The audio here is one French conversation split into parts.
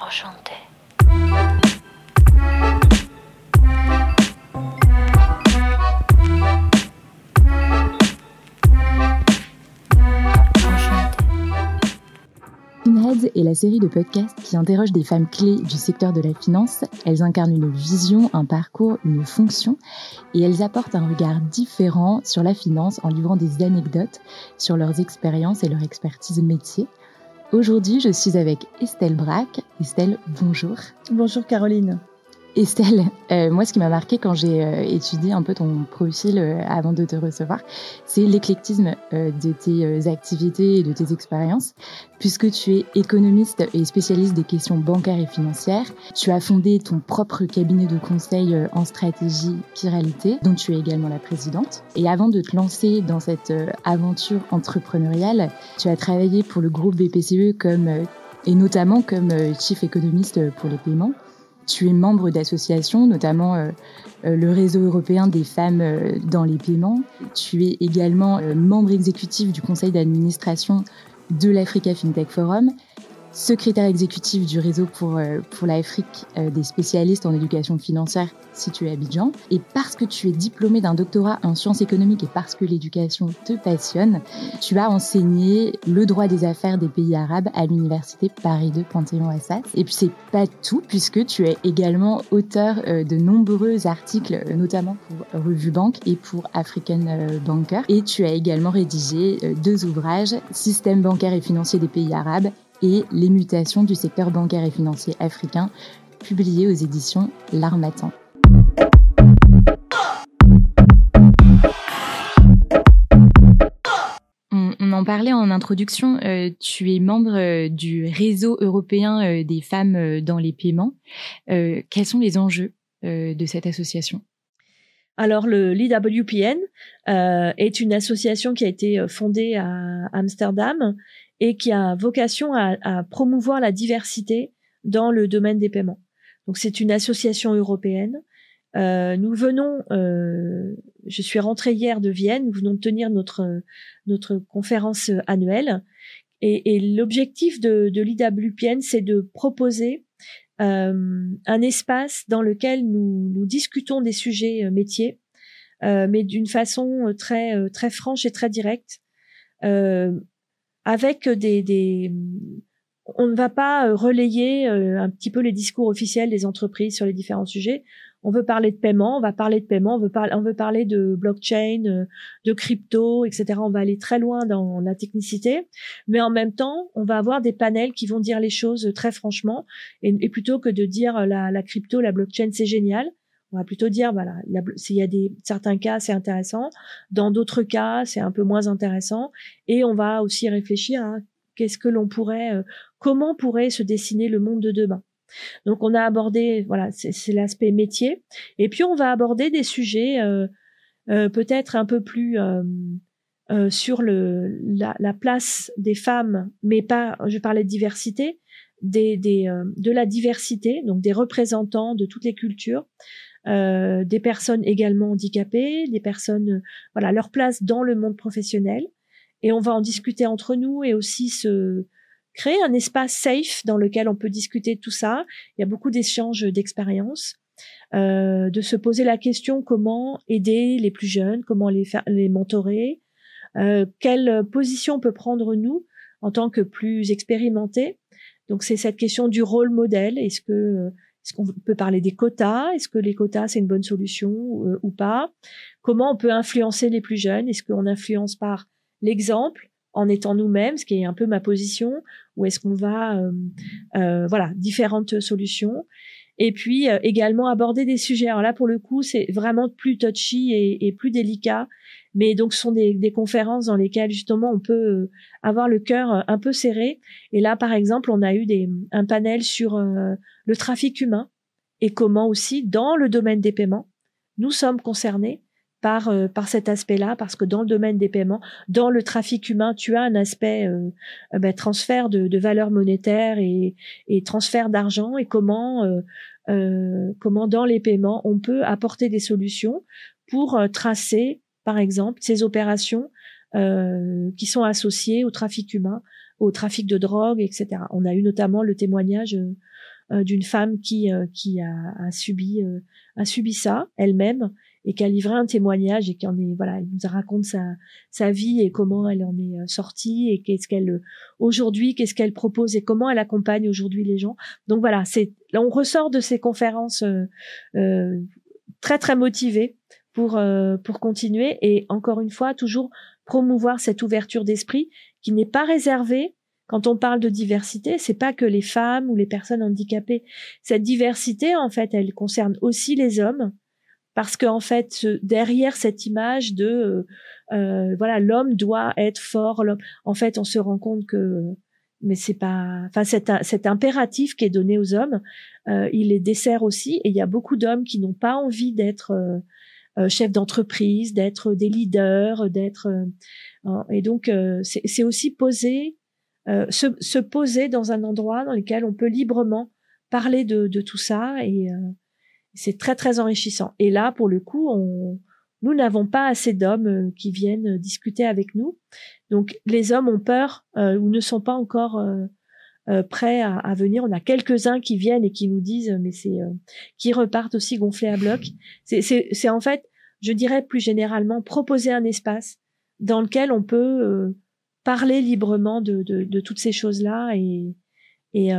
Enchanté. Finheads est la série de podcasts qui interroge des femmes clés du secteur de la finance. Elles incarnent une vision, un parcours, une fonction et elles apportent un regard différent sur la finance en livrant des anecdotes sur leurs expériences et leur expertise métier. Aujourd'hui, je suis avec Estelle Braque. Estelle, bonjour. Bonjour Caroline. Estelle, euh, moi, ce qui m'a marqué quand j'ai euh, étudié un peu ton profil euh, avant de te recevoir, c'est l'éclectisme de tes activités et de tes expériences. Puisque tu es économiste et spécialiste des questions bancaires et financières, tu as fondé ton propre cabinet de conseil en stratégie Piralité, dont tu es également la présidente. Et avant de te lancer dans cette aventure entrepreneuriale, tu as travaillé pour le groupe BPCE comme et notamment comme chief économiste pour les paiements. Tu es membre d'associations, notamment euh, euh, le réseau européen des femmes euh, dans les paiements. Tu es également membre exécutif du conseil d'administration de l'Africa FinTech Forum secrétaire exécutif du réseau pour, euh, pour l'Afrique euh, des spécialistes en éducation financière situé à Abidjan. Et parce que tu es diplômé d'un doctorat en sciences économiques et parce que l'éducation te passionne, tu as enseigné le droit des affaires des pays arabes à l'université Paris 2 Panthéon-Assas. Et puis c'est pas tout puisque tu es également auteur euh, de nombreux articles, notamment pour Revue Banque et pour African Banker. Et tu as également rédigé deux ouvrages, Système bancaire et financier des pays arabes et les mutations du secteur bancaire et financier africain, publié aux éditions L'Armatan. On en parlait en introduction, euh, tu es membre euh, du réseau européen euh, des femmes dans les paiements. quels sont les enjeux de cette association? Alors le l'IWPN est une association qui a été fondée à Amsterdam et qui a vocation à, à, promouvoir la diversité dans le domaine des paiements. Donc c'est une association européenne. Euh, nous venons, euh, je suis rentrée hier de Vienne, nous venons de tenir notre notre conférence annuelle et, et l'objectif de, de l'IWPN, c'est de proposer euh, un espace dans lequel nous, nous discutons des sujets euh, métiers, euh, mais d'une façon très très franche et très directe. Avec des, des on ne va pas euh, relayer euh, un petit peu les discours officiels des entreprises sur les différents sujets. On veut parler de paiement, on va parler de paiement, on veut, parler, on veut parler de blockchain, euh, de crypto, etc. On va aller très loin dans la technicité, mais en même temps, on va avoir des panels qui vont dire les choses très franchement, et, plutôt que de dire la crypto, la blockchain, c'est génial, on va plutôt dire voilà s'il y a des certains cas c'est intéressant. Dans d'autres cas c'est un peu moins intéressant. Et on va aussi réfléchir à qu'est-ce que l'on pourrait euh, comment pourrait se dessiner le monde de demain. Donc on a abordé voilà c'est l'aspect métier. Et puis on va aborder des sujets euh, euh, peut-être un peu plus sur le la, la, place des femmes mais pas je parlais de diversité des, des de la diversité donc des représentants de toutes les cultures euh, des personnes également handicapées, des personnes, euh, voilà, leur place dans le monde professionnel. Et on va en discuter entre nous et aussi se créer un espace safe dans lequel on peut discuter de tout ça. Il y a beaucoup d'échanges d'expériences. Euh, de se poser la question comment aider les plus jeunes, comment les faire, les mentorer, euh, quelle position on peut prendre nous en tant que plus expérimentés. Donc c'est cette question du rôle modèle. Est-ce que est-ce qu'on peut parler des quotas? Est-ce que les quotas, c'est une bonne solution euh, ou pas? Comment on peut influencer les plus jeunes? Est-ce qu'on influence par l'exemple en étant nous-mêmes, ce qui est un peu ma position, ou est-ce qu'on va, euh, euh, voilà, différentes solutions? Et puis également aborder des sujets. Alors là, pour le coup, c'est vraiment plus touchy et, plus délicat. Mais donc, ce sont des, des, conférences dans lesquelles justement on peut avoir le cœur un peu serré. Et là, par exemple, on a eu des, un panel sur le trafic humain et comment aussi dans le domaine des paiements, nous sommes concernés par euh, par cet aspect-là parce que dans le domaine des paiements, dans le trafic humain, tu as un aspect euh, euh ben, transfert de, de valeur monétaire et, et transfert d'argent et comment euh, euh, comment dans les paiements on peut apporter des solutions pour tracer par exemple ces opérations qui sont associées au trafic humain au trafic de drogue, etc. On a eu notamment le témoignage d'une femme qui qui a, a subi a subi ça elle-même et qui a livré un témoignage et qui en est voilà, elle nous raconte sa sa vie et comment elle en est sortie et qu'est-ce qu'elle aujourd'hui qu'est-ce qu'elle propose et comment elle accompagne aujourd'hui les gens. Donc voilà, c'est on ressort de ces conférences euh, très très motivés pour euh, pour continuer et encore une fois toujours promouvoir cette ouverture d'esprit qui n'est pas réservée quand on parle de diversité, c'est pas que les femmes ou les personnes handicapées. Cette diversité, en fait, elle concerne aussi les hommes, parce qu'en fait, derrière cette image de euh, euh, voilà, l'homme doit être fort, en fait, on se rend compte que mais c'est pas enfin cet, impératif qui est donné aux hommes euh, il les dessert aussi. Et il y a beaucoup d'hommes qui n'ont pas envie d'être euh, euh chefs d'entreprise d'être des leaders d'être euh, et donc c'est aussi poser se, se, poser dans un endroit dans lequel on peut librement parler de, de tout ça et c'est très très enrichissant et là pour le coup on nous n'avons pas assez d'hommes qui viennent discuter avec nous donc les hommes ont peur euh, ou ne sont pas encore euh, euh, prêts à, à, venir. On a quelques-uns qui viennent et qui nous disent, mais c'est qui repartent aussi gonflés à bloc. C'est en fait, je dirais plus généralement, proposer un espace dans lequel on peut parler librement de, de, de, toutes ces choses-là et, et,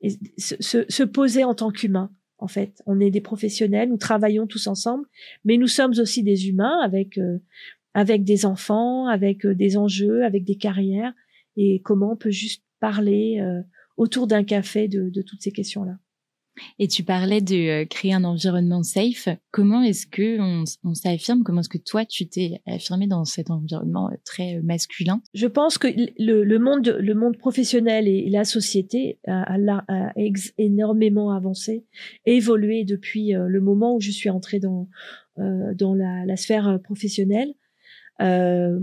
et se, se, poser en tant qu'humain. En fait, on est des professionnels, nous travaillons tous ensemble, mais nous sommes aussi des humains avec avec des enfants, avec euh, des enjeux, avec des carrières, et comment on peut juste parler euh, autour d'un café de, de, toutes ces questions-là. Et tu parlais de euh, créer un environnement safe. Comment est-ce que on, s'affirme? Comment est-ce que toi tu t'es affirmé dans cet environnement très masculin? Je pense que le, monde, le monde professionnel et la société a, énormément avancé, évolué depuis le moment où je suis entrée dans euh, la, sphère professionnelle. Euh,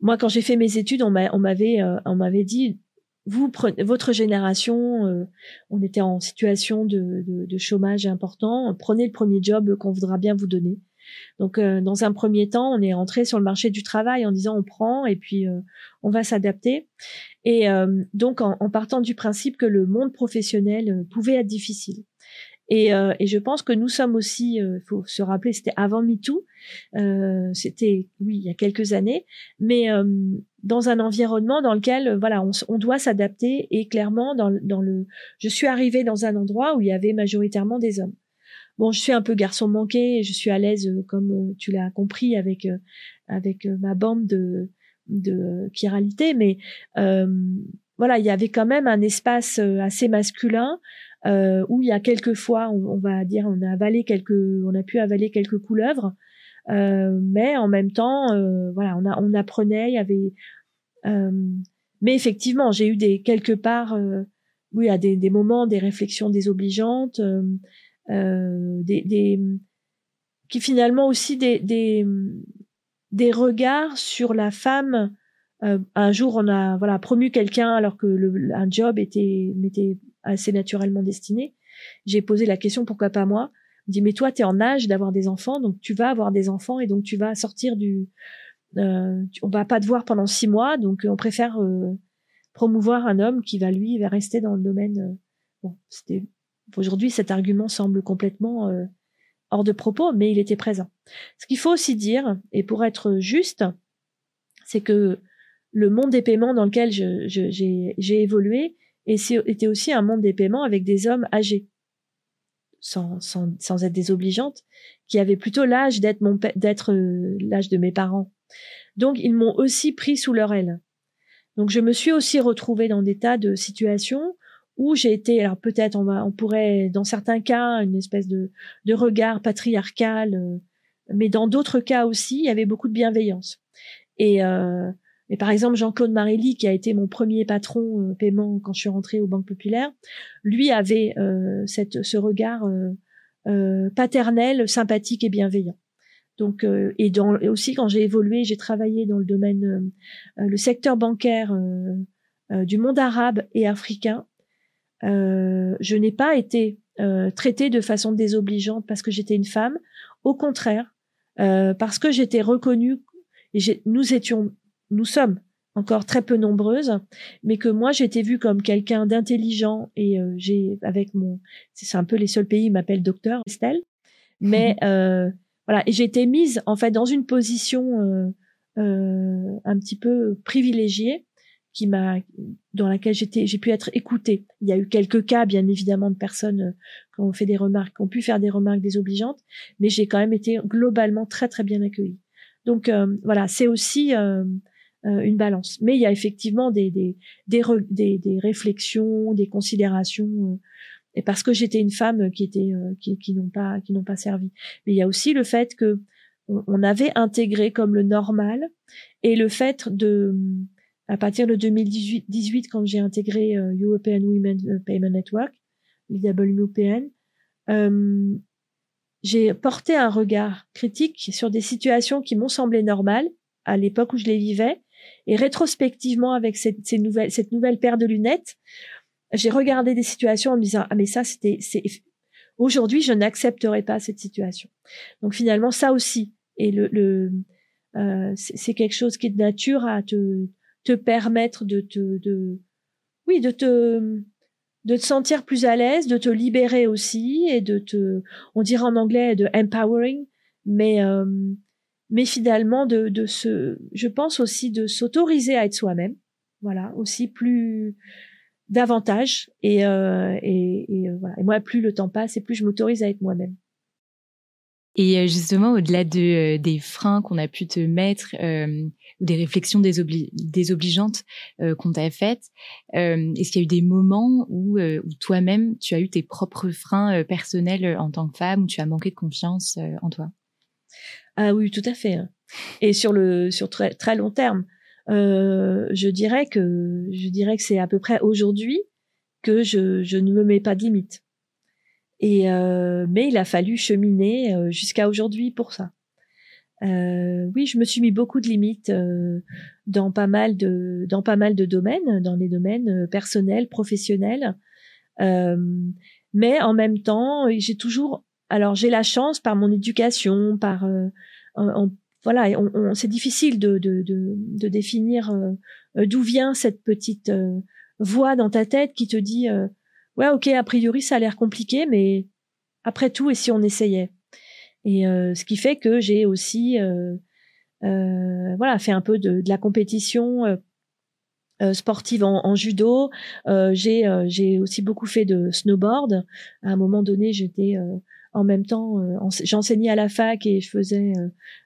moi, quand j'ai fait mes études, euh, on m'avait dit vous votre génération, euh, on était en situation de, de, de, chômage important. Prenez le premier job qu'on voudra bien vous donner. Donc, euh, dans un premier temps, on est entré sur le marché du travail en disant on prend et puis euh, on va s'adapter. Et donc, en, en, partant du principe que le monde professionnel pouvait être difficile. Et, euh, et, je pense que nous sommes aussi, il euh, faut se rappeler, c'était avant MeToo, euh, c'était oui il y a quelques années, mais euh, dans un environnement dans lequel voilà on, on doit s'adapter et clairement dans, dans le, je suis arrivée dans un endroit où il y avait majoritairement des hommes. Bon, je suis un peu garçon manqué, je suis à l'aise comme tu l'as compris avec avec ma bande de de chiralité, mais voilà, il y avait quand même un espace assez masculin euh, où il y a quelques fois, on, va dire, on a avalé quelques, on a pu avaler quelques couleuvres, euh, mais en même temps, euh, voilà, on, a, on apprenait, il y avait, euh, mais effectivement, j'ai eu des quelque part, euh, oui, à des, des moments, des réflexions désobligeantes, des, des, qui finalement aussi des, des, des regards sur la femme. un jour, on a voilà promu quelqu'un alors que le, un job était n'était assez naturellement destiné. J'ai posé la question pourquoi pas moi? On dit mais toi tu es en âge d'avoir des enfants donc tu vas avoir des enfants et donc tu vas sortir du euh, on va pas te voir pendant six mois donc on préfère euh, promouvoir un homme qui va lui va rester dans le domaine. Euh, bon c'était aujourd'hui cet argument semble complètement euh, hors de propos mais il était présent. Ce qu'il faut aussi dire et pour être juste c'est que le monde des paiements dans lequel j'ai évolué et c'était aussi un monde des paiements avec des hommes âgés, sans, sans, sans être désobligeantes, qui avaient plutôt l'âge d'être mon d'être euh, l'âge de mes parents. Donc ils m'ont aussi pris sous leur aile. Donc je me suis aussi retrouvée dans des tas de situations où j'ai été, alors peut-être on on pourrait, dans certains cas, une espèce de, de regard patriarcal, euh, mais dans d'autres cas aussi, il y avait beaucoup de bienveillance. Et euh, mais par exemple, Jean-Claude Marély, qui a été mon premier patron euh, paiement quand je suis rentrée aux banques populaires, lui avait euh, cette, ce regard euh, euh paternel, sympathique et bienveillant. Donc, euh, et, dans, et aussi quand j'ai évolué, j'ai travaillé dans le domaine, le secteur bancaire du monde arabe et africain. je n'ai pas été traitée de façon désobligeante parce que j'étais une femme. Au contraire, parce que j'étais reconnue et nous étions nous sommes encore très peu nombreuses, mais que moi j'étais vue comme quelqu'un d'intelligent et j'ai avec mon c'est un peu les seuls pays qui m'appellent docteur Estelle, mais voilà et j'ai été mise en fait dans une position un petit peu privilégiée qui m'a dans laquelle j'étais j'ai pu être écoutée. Il y a eu quelques cas bien évidemment de personnes euh, qui ont fait des remarques, qui ont pu faire des remarques désobligeantes, mais j'ai quand même été globalement très très bien accueillie. Donc euh, voilà, c'est aussi euh, une balance. Mais il y a effectivement des des des, des, réflexions, des considérations et parce que j'étais une femme qui était qui, qui n'ont pas qui n'ont pas servi. Mais il y a aussi le fait que on avait intégré comme le normal et le fait de à partir de 2018, quand j'ai intégré euh, European Women euh, Payment Network, l'IWPN, euh, j'ai porté un regard critique sur des situations qui m'ont semblé normales à l'époque où je les vivais, et rétrospectivement avec cette, ces cette nouvelle paire de lunettes, j'ai regardé des situations en me disant ah mais ça c'était aujourd'hui je n'accepterai pas cette situation. Donc finalement ça aussi et le euh, c'est quelque chose qui est de nature à te te permettre de te, de, oui, de te, de te sentir plus à l'aise, de te libérer aussi et de te, on dirait en anglais de empowering, mais, euh, mais finalement de, se, je pense aussi de s'autoriser à être soi-même, voilà, aussi plus davantage et, euh, et, et, euh, voilà. et moi plus le temps passe et plus je m'autorise à être moi-même. Et euh, justement, au-delà de, des freins qu'on a pu te mettre ou des réflexions désobligeantes qu'on t'a faites, est-ce qu'il y a eu des moments où toi-même, tu as eu tes propres freins personnels en tant que femme, où tu as manqué de confiance en toi? Ah oui, tout à fait. Hein. Et sur le sur très, long terme, je dirais que je dirais que c'est à peu près aujourd'hui que je, je ne me mets pas de limite. Et euh, mais il a fallu cheminer euh, jusqu'à aujourd'hui pour ça. Euh, oui, je me suis mis beaucoup de limites euh, dans pas mal de dans pas mal de domaines, dans les domaines euh, personnels, professionnels. mais en même temps, j'ai toujours alors j'ai la chance par mon éducation, par voilà, on, on, c'est difficile de, de, de, de définir d'où vient cette petite voix dans ta tête qui te dit ouais, ok, a priori, ça a l'air compliqué, mais après tout, et si on essayait? Et euh, ce qui fait que j'ai aussi, euh, euh, voilà, fait un peu de, la compétition euh, sportive en, judo. j'ai, j'ai aussi beaucoup fait de snowboard. À un moment donné, j'étais en même temps, j'enseignais à la fac et je faisais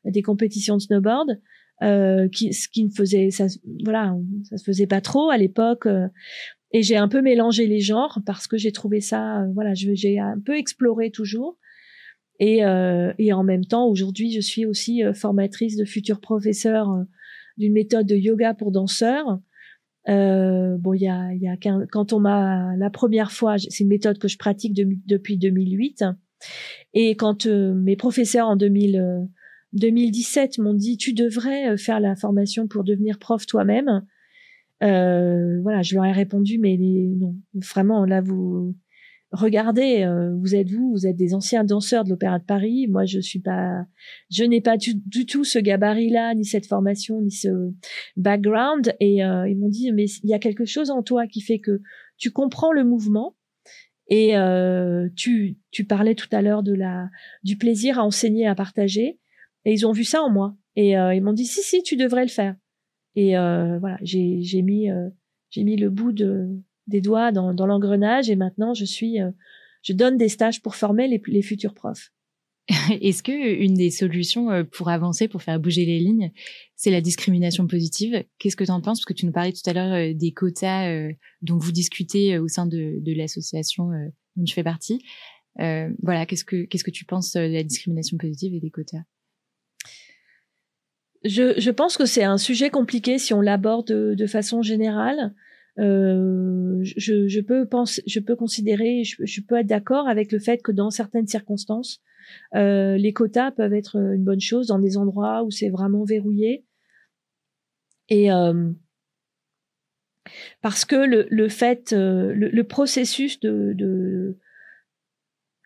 des compétitions de snowboard. Euh, qui, ce qui ne faisait ça voilà ça se faisait pas trop à l'époque et j'ai un peu mélangé les genres parce que j'ai trouvé ça, euh, voilà, j'ai un peu exploré toujours. Et, euh, et en même temps, aujourd'hui, je suis aussi euh, formatrice de futurs professeurs d'une méthode de yoga pour danseurs. Euh, bon, il y a, y a quand on m'a la première fois, c'est une méthode que je pratique depuis 2008. Et quand mes professeurs en 2000, 2017 m'ont dit tu devrais faire la formation pour devenir prof toi-même, euh, voilà, je leur ai répondu, mais non, vraiment, là, vous regardez, euh, vous êtes vous, vous êtes des anciens danseurs de l'Opéra de Paris. Moi, je suis pas, je n'ai pas du, tout ce gabarit-là, ni cette formation, ni ce background. Et euh, ils m'ont dit, mais il y a quelque chose en toi qui fait que tu comprends le mouvement. Et tu, tu parlais tout à l'heure de la, du plaisir à enseigner, à partager. Et ils ont vu ça en moi. Et ils m'ont dit, si, si, tu devrais le faire. Et euh, voilà, j'ai j'ai mis euh, j'ai mis le bout de des doigts dans, dans l'engrenage et maintenant je suis euh, je donne des stages pour former les, les futurs profs. Est-ce que une des solutions pour avancer, pour faire bouger les lignes, c'est la discrimination positive? Qu'est-ce que tu en penses? Parce que tu nous parlais tout à l'heure des quotas dont vous discutez au sein de, l'association dont tu fais partie. voilà, qu'est-ce que qu'est-ce que tu penses de la discrimination positive et des quotas? Je, pense que c'est un sujet compliqué si on l'aborde de, façon générale. Euh, je, peux considérer, je peux être d'accord avec le fait que dans certaines circonstances, euh, les quotas peuvent être une bonne chose dans des endroits où c'est vraiment verrouillé. Et euh, parce que le, le fait, euh, le, processus de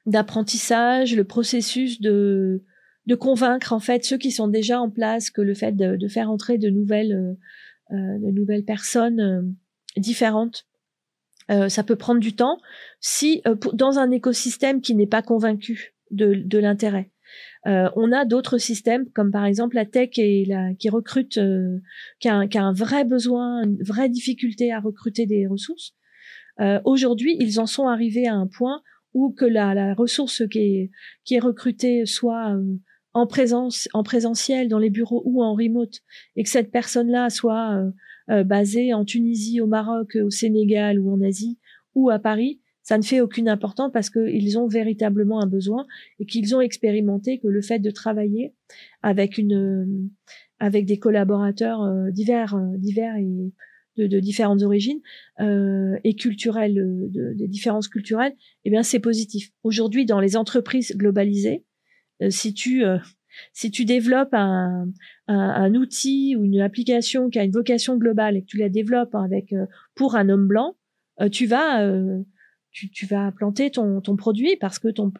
d'apprentissage, le processus de de convaincre en fait ceux qui sont déjà en place que le fait de, de faire entrer de nouvelles de nouvelles personnes différentes. ça peut prendre du temps si dans un écosystème qui n'est pas convaincu de, de l'intérêt. Euh, on a d'autres systèmes, comme par exemple la tech et la, qui recrute, euh, qui, a un, qui, a un, vrai besoin, une vraie difficulté à recruter des ressources. Euh, Aujourd'hui, ils en sont arrivés à un point où que la, la ressource qui est, qui est recrutée soit euh, en présence, en présentiel dans les bureaux ou en remote, et que cette personne-là soit euh, basée en Tunisie, au Maroc, au Sénégal ou en Asie ou à Paris, ça ne fait aucune importance parce qu'ils ont véritablement un besoin et qu'ils ont expérimenté que le fait de travailler avec une euh, avec des collaborateurs euh, divers euh, divers et de, différentes origines et culturelles de, des différences culturelles eh bien c'est positif. Aujourd'hui dans les entreprises globalisées si tu si tu développes un, un, un, outil ou une application qui a une vocation globale et que tu la développes avec pour un homme blanc tu vas tu, tu vas planter ton, ton produit parce que ton,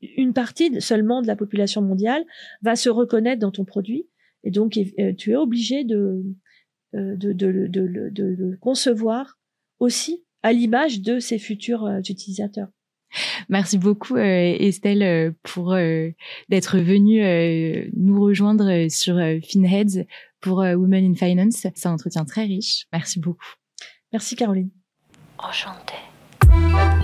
une partie seulement de la population mondiale va se reconnaître dans ton produit et donc euh, tu es obligé de, euh, de, de, de, de le concevoir aussi à l'image de ses futurs euh, utilisateurs. Merci beaucoup Estelle pour d'être venue nous rejoindre sur Finheads pour Women in Finance. C'est un entretien très riche. Merci beaucoup. Merci Caroline. Enchantée. Bye.